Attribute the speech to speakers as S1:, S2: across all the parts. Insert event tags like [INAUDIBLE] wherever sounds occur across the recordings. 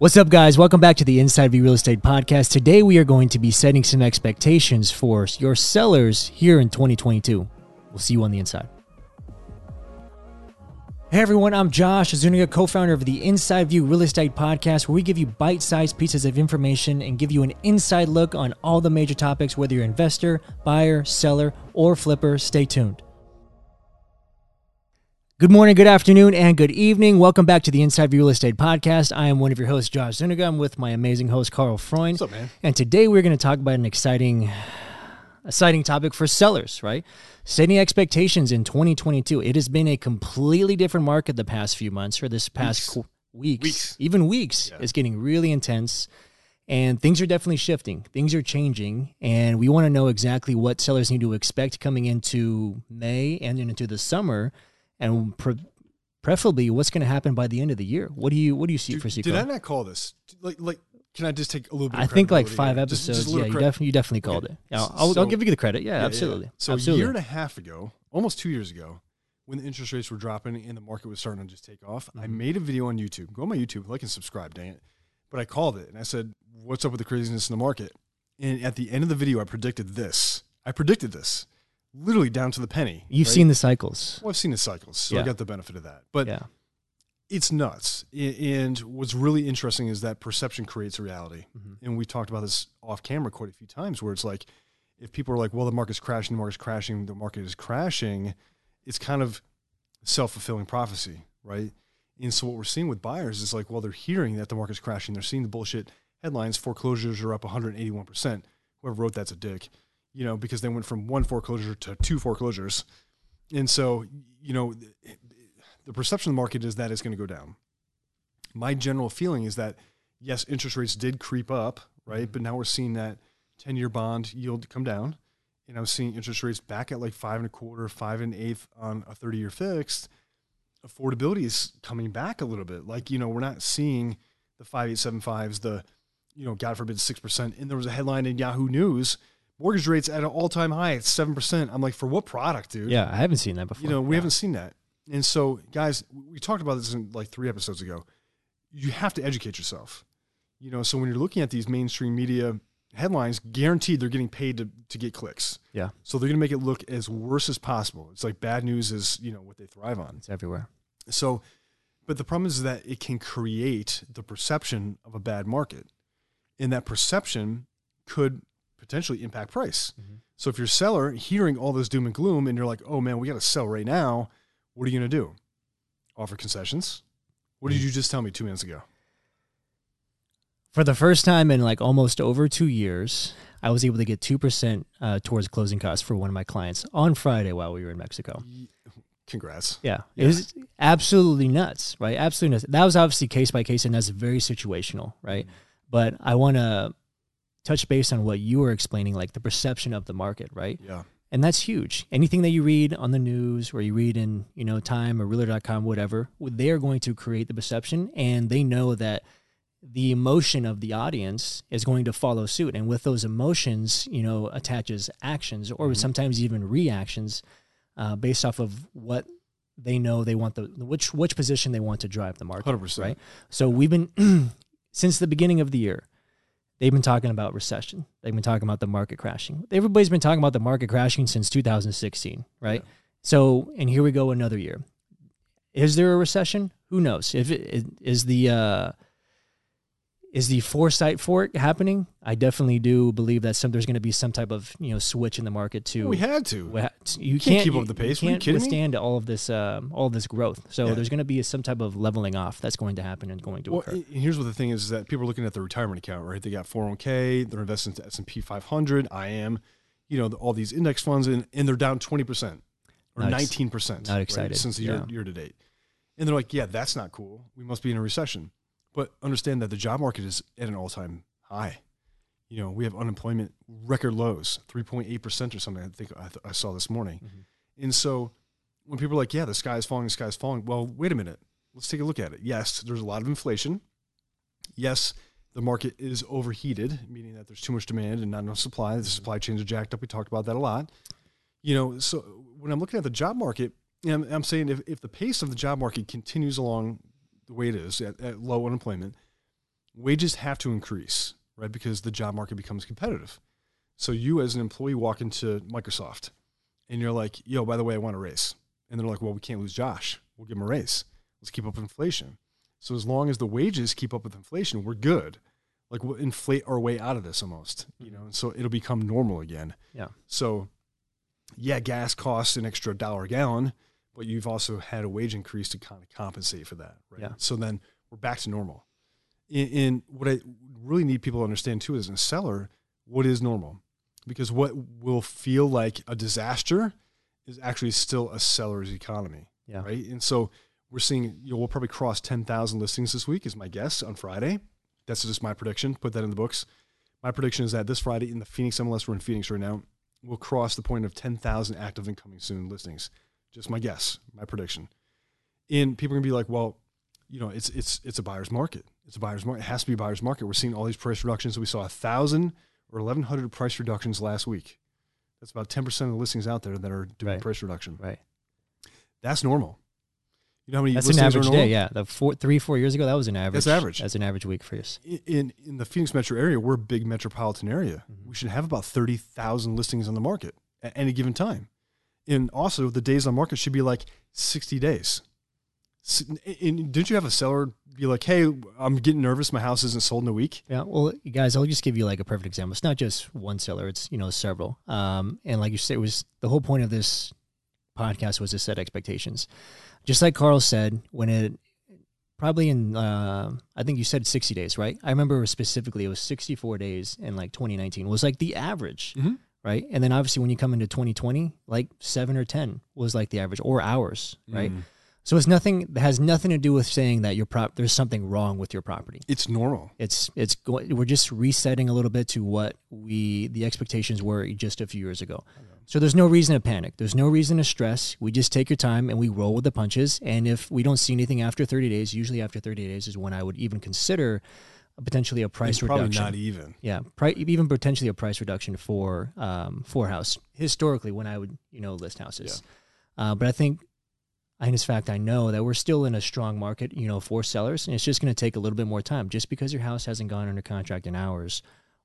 S1: What's up, guys? Welcome back to the Inside View Real Estate Podcast. Today, we are going to be setting some expectations for your sellers here in 2022. We'll see you on the inside. Hey everyone, I'm Josh Zuniga, co founder of the Inside View Real Estate Podcast, where we give you bite sized pieces of information and give you an inside look on all the major topics, whether you're investor, buyer, seller, or flipper. Stay tuned. Good morning, good afternoon, and good evening. Welcome back to the Inside View Real Estate Podcast. I am one of your hosts, Josh Zuniga. I'm with my amazing host, Carl Freund.
S2: What's up, man?
S1: And today we're going to talk about an exciting, exciting topic for sellers, right? Setting expectations in 2022. It has been a completely different market the past few months or this past
S2: Weeks.
S1: qu- weeks,
S2: Weeks.
S1: even weeks.
S2: Yeah.
S1: It's getting really intense. And things are definitely shifting. Things are changing. And we want to know exactly what sellers need to expect coming into May and into the summer. And pre- preferably what's going to happen by the end of the year. What do you what do you see
S2: Did,
S1: for
S2: did
S1: Seco?
S2: I not call this? Like, like, can I just take a little bit? Of time?
S1: I think like five
S2: here?
S1: Episodes.
S2: just a
S1: yeah, you, definitely you definitely called
S2: Okay.
S1: it. Yeah, I'll, I'll
S2: So-
S1: give you the credit. Yeah,
S2: Yeah, yeah, yeah.
S1: absolutely.
S2: So
S1: absolutely.
S2: a year and a half ago, almost two years ago, when the interest rates were dropping and the market was starting to just take off, I
S1: Mhm.
S2: made a video on YouTube. Go on my YouTube, like and subscribe, dang it. But I called it and I said, "What's up with the craziness in the market?" And at the end of the video, I predicted this. I predicted this, literally down to the penny.
S1: You've
S2: right?
S1: seen the cycles.
S2: Well, I've seen the cycles, so
S1: Yeah.
S2: I got the benefit of that. But
S1: yeah.
S2: it's nuts. And what's really interesting is that perception creates reality.
S1: Mhm.
S2: And we talked about this off camera quite a few times where it's like, if people are like, well, the market's crashing, the market's crashing, the market is crashing, it's kind of self fulfilling prophecy, right? And so what we're seeing with buyers is like, well, they're hearing that the market's crashing. They're seeing the bullshit headlines. Foreclosures are up 181%. Whoever wrote that's a dick, you know, because they went from one foreclosure to two foreclosures. And so, you know, the perception of the market is that it's going to go down. My general feeling is that yes, interest rates did creep up, right? Mm-hmm. But now we're seeing that 10 year bond yield come down. And I'm seeing interest rates back at like five and a quarter, five and eighth on a 30 year fixed. Affordability is coming back a little bit. Like, you know, we're not seeing the 5875s, the, you know, God forbid, 6%. And there was a headline in Yahoo News mortgage rates at an all time high at 7%. I'm like, for what product, dude?
S1: Yeah, I haven't seen that before.
S2: You know, we
S1: Yeah.
S2: haven't seen that. And so, guys, we talked about this in like three episodes ago. You have to educate yourself. You know, so when you're looking at these mainstream media headlines, guaranteed they're getting paid to, to get clicks.
S1: Yeah.
S2: So they're going to make it look as worse as possible. It's like bad news is, you know, what they thrive on.
S1: It's everywhere.
S2: So, but the problem is that it can create the perception of a bad market. And that perception could potentially impact price.
S1: Mhm.
S2: So if you're a seller hearing all this doom and gloom and you're like, oh man, we got to sell right now, what are you going to do? Offer concessions? What did
S1: Mm.
S2: you just tell me two minutes ago?
S1: For the first time in like almost over two years, I was able to get 2% uh, towards closing costs for one of my clients on Friday while we were in Mexico.
S2: Congrats.
S1: Yeah. It
S2: Yeah.
S1: was absolutely nuts, right? Absolutely nuts. That was obviously case by case and that's very situational, right? But I want to touch base on what you were explaining, like the perception of the market, right?
S2: Yeah.
S1: And that's huge. Anything that you read on the news or you read in, you know, Time or Realtor.com, whatever, they are going to create the perception and they know that the emotion of the audience is going to follow suit. And with those emotions, you know, attaches actions or
S2: Mhm.
S1: sometimes even reactions uh, based off of what they know they want the which which position they want to drive the market.
S2: 100%.
S1: Right. So we've been [CLEARS THROAT] since the beginning of the year, they've been talking about recession. They've been talking about the market crashing. Everybody's been talking about the market crashing since 2016, right?
S2: Yeah.
S1: So, and here we go another year. Is there a recession? Who knows? If it is the uh, is the foresight for it happening? I definitely do believe that some there's going to be some type of you know switch in the market to
S2: We had to.
S1: Wha- You
S2: can't
S1: can't,
S2: keep up with the pace.
S1: You
S2: you
S1: can't
S2: kidding me?
S1: withstand all of this, um, all of this growth. So
S2: Yeah.
S1: there's going to be some type of leveling off that's going to happen and going to
S2: Well,
S1: occur.
S2: and here's what the thing is is that people are looking at their retirement account, right? They got 401k, they're investing into S&P 500, I am, you know, all these index funds, and, and they're down 20% or 19%
S1: not
S2: right,
S1: excited,
S2: since the year,
S1: yeah.
S2: year to date. And they're like, yeah, that's not cool. We must be in a recession. But understand that the job market is at an all-time high. You know, we have unemployment record lows, 3.8% or something, I think I, th- I saw this morning.
S1: Mhm.
S2: And so when people are like, yeah, the sky is falling, the sky is falling, well, wait a minute. Let's take a look at it. Yes, there's a lot of inflation. Yes, the market is overheated, meaning that there's too much demand and not enough supply. The supply chains are jacked up. We talked about that a lot. You know, so when I'm looking at the job market, I'm, I'm saying if, if the pace of the job market continues along the way it is at, at low unemployment, wages have to increase, right? Because the job market becomes competitive. So you as an employee walk into Microsoft and you're like, yo, by the way, I want a raise. And they're like, well, we can't lose Josh. We'll give him a raise. Let's keep up with inflation. So as long as the wages keep up with inflation, we're good. Like we'll inflate our way out of this almost, you know, and so it'll become normal again.
S1: Yeah.
S2: So yeah, gas costs an extra dollar a gallon, but you've also had a wage increase to kind of compensate for that. Right.
S1: Yeah.
S2: So then we're back to normal. In, in what I really need people to understand too is a seller, what is normal? Because what will feel like a disaster is actually still a seller's economy.
S1: Yeah.
S2: Right. And so we're seeing, you know, we'll probably cross 10,000 listings this week, is my guess on Friday. That's just my prediction. Put that in the books. My prediction is that this Friday in the Phoenix MLS, we're in Phoenix right now, we'll cross the point of 10,000 active incoming soon listings. Just my guess, my prediction. And people are gonna be like, well, you know, it's it's it's a buyer's market. It's a buyer's market. It has to be a buyer's market. We're seeing all these price reductions. We saw a thousand or eleven hundred price reductions last week. That's about ten percent of the listings out there that are doing
S1: Right.
S2: price reduction.
S1: Right.
S2: That's normal. You know how many
S1: That's an average day. Yeah. The four, three, four years ago, that was an average.
S2: That's average.
S1: That's an average week for us.
S2: In in the Phoenix metro area, we're a big metropolitan area.
S1: Mhm.
S2: We should have about thirty thousand listings on the market at any given time. And also, the days on market should be like sixty days. And didn't you have a seller be like, "Hey, I'm getting nervous. My house isn't sold in a week."
S1: Yeah, well, guys, I'll just give you like a perfect example. It's not just one seller; it's you know several. Um, and like you said, it was the whole point of this podcast was to set expectations. Just like Carl said, when it probably in uh, I think you said sixty days, right? I remember specifically it was sixty four days in like 2019 was like the average,
S2: Mhm.
S1: Right? And then obviously when you come into 2020, like seven or ten was like the average, or hours, right?
S2: Mm.
S1: So it's nothing it has nothing to do with saying that your prop there's something wrong with your property
S2: It's normal.
S1: it's it's going we're just resetting a little bit to what we the expectations were just a few years ago. So there's no reason to panic. There's no reason to stress. We just take your time and we roll with the punches. And if we don't see anything after 30 days, usually after 30 days is when I would even consider potentially a price
S2: probably
S1: reduction.
S2: not even.
S1: Yeah, pri- even potentially a price reduction for um, for house historically when I would you know list houses. Uh, but I think, in fact, I know that we're still in a strong market, you know, for sellers, and it's just going to take a little bit more time. Just because your house hasn't gone under contract in hours,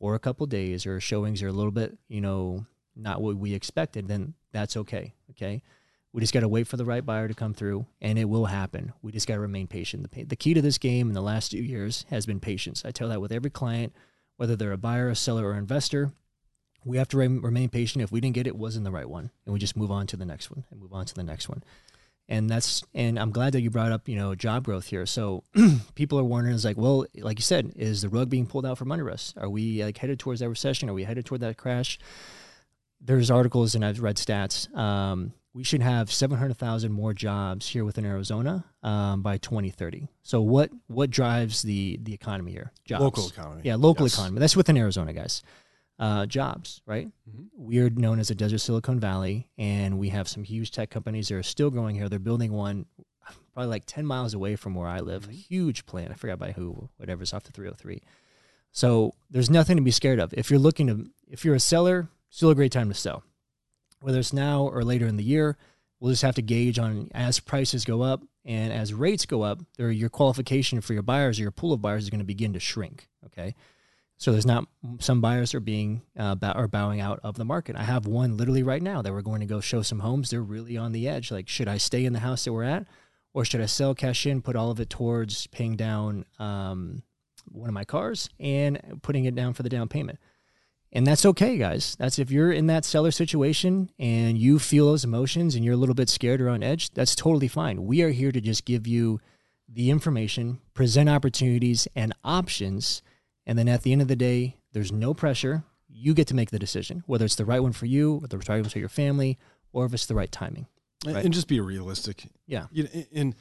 S1: or a couple days, or showings are a little bit, you know, not what we expected, then that's okay. Okay. We just got to wait for the right buyer to come through, and it will happen. We just got to remain patient. The, the key to this game in the last two years has been patience. I tell that with every client, whether they're a buyer, a seller, or investor. We have to rem- remain patient. If we didn't get it, it wasn't the right one, and we just move on to the next one and move on to the next one. And that's and I'm glad that you brought up you know job growth here. So [CLEARS THROAT] people are wondering is like, well, like you said, is the rug being pulled out from under us? Are we like headed towards that recession? Are we headed toward that crash? There's articles and I've read stats. Um, we should have 700,000 more jobs here within Arizona um, by 2030. So what what drives the the economy here? Jobs.
S2: Local economy.
S1: Yeah, local
S2: Yes.
S1: economy. That's within Arizona, guys. Uh, jobs, right?
S2: Mhm.
S1: We're known as a desert Silicon Valley, and we have some huge tech companies that are still growing here. They're building one probably like 10 miles away from where I live. A huge plant. I forgot by who, whatever's off the 303. So there's nothing to be scared of. If you're looking to, if you're a seller, still a great time to sell. Whether it's now or later in the year, we'll just have to gauge on as prices go up and as rates go up, your qualification for your buyers or your pool of buyers is going to begin to shrink. Okay. So there's not some buyers are being uh, bow, are bowing out of the market. I have one literally right now that we're going to go show some homes. They're really on the edge. Like, should I stay in the house that we're at, or should I sell cash in, put all of it towards paying down um, one of my cars and putting it down for the down payment? And that's okay, guys. That's if you're in that seller situation and you feel those emotions and you're a little bit scared or on edge, that's totally fine. We are here to just give you the information, present opportunities and options. And then at the end of the day, there's no pressure. You get to make the decision, whether it's the right one for you, whether it's the right one for your family, or if it's the right timing.
S2: And-
S1: Right.
S2: And just be realistic.
S1: Yeah.
S2: You know, and-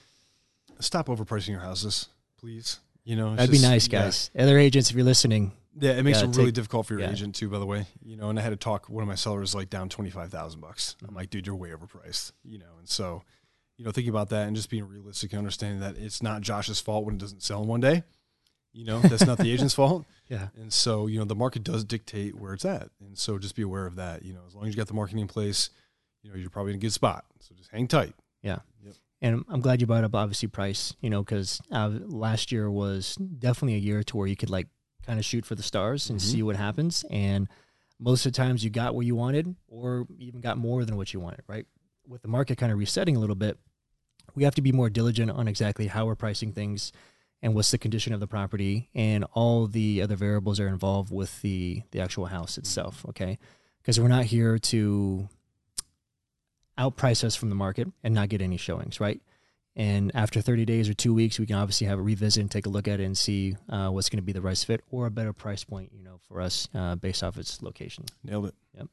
S2: stop overpricing your houses, please. You know,
S1: That'd be
S2: just-
S1: nice,
S2: yeah.
S1: guys. Other agents, if you're listening,
S2: Yeah, it makes it really
S1: take-
S2: difficult for your
S1: yeah.
S2: agent too. By the way, you know, and I had to talk one of my sellers like down twenty five thousand bucks. I'm like, dude, you're way overpriced. You know, and so, you know, thinking about that and just being realistic and understanding that it's not Josh's fault when it doesn't sell in one day. You know, that's not the agent's [LAUGHS] fault.
S1: yeah,
S2: And so, you know, the market does dictate where it's at. And so just be aware of that. You know, as long as you got the marketing in place, you know, you're probably in a good spot. So just hang tight.
S1: Yeah.
S2: Yep.
S1: And I'm glad you brought up obviously price, you know, because uh, last year was definitely a year to where you could like kind of shoot for the stars and
S2: Mhm.
S1: see what happens. And most of the times you got what you wanted or even got more than what you wanted, right? With the market kind of resetting a little bit, we have to be more diligent on exactly how we're pricing things and what's the condition of the property and all the other variables are involved with the the actual house itself, okay? Because we're not here to outprice us from the market and not get any showings, right? And after 30 days or two weeks, we can obviously have a revisit and take a look at it and see uh, what's going to be the right fit or a better price point, you know, for us uh, based off its location.
S2: Nailed it. Yep.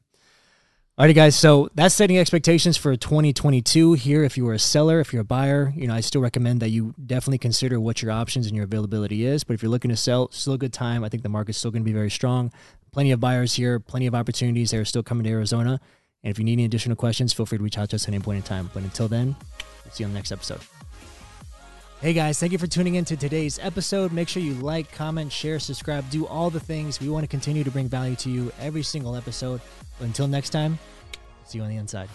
S1: Alrighty, guys. So that's setting expectations for 2022 here. If you are a seller, if you're a buyer, you know, I still recommend that you definitely consider what your options and your availability is. But if you're looking to sell, still a good time. I think the market's still going to be very strong. Plenty of buyers here, plenty of opportunities that are still coming to Arizona. And if you need any additional questions, feel free to reach out to us at any point in time. But until then, we'll see you on the next episode. Hey guys, thank you for tuning in to today's episode. Make sure you like, comment, share, subscribe, do all the things. We want to continue to bring value to you every single episode. But until next time, see you on the inside.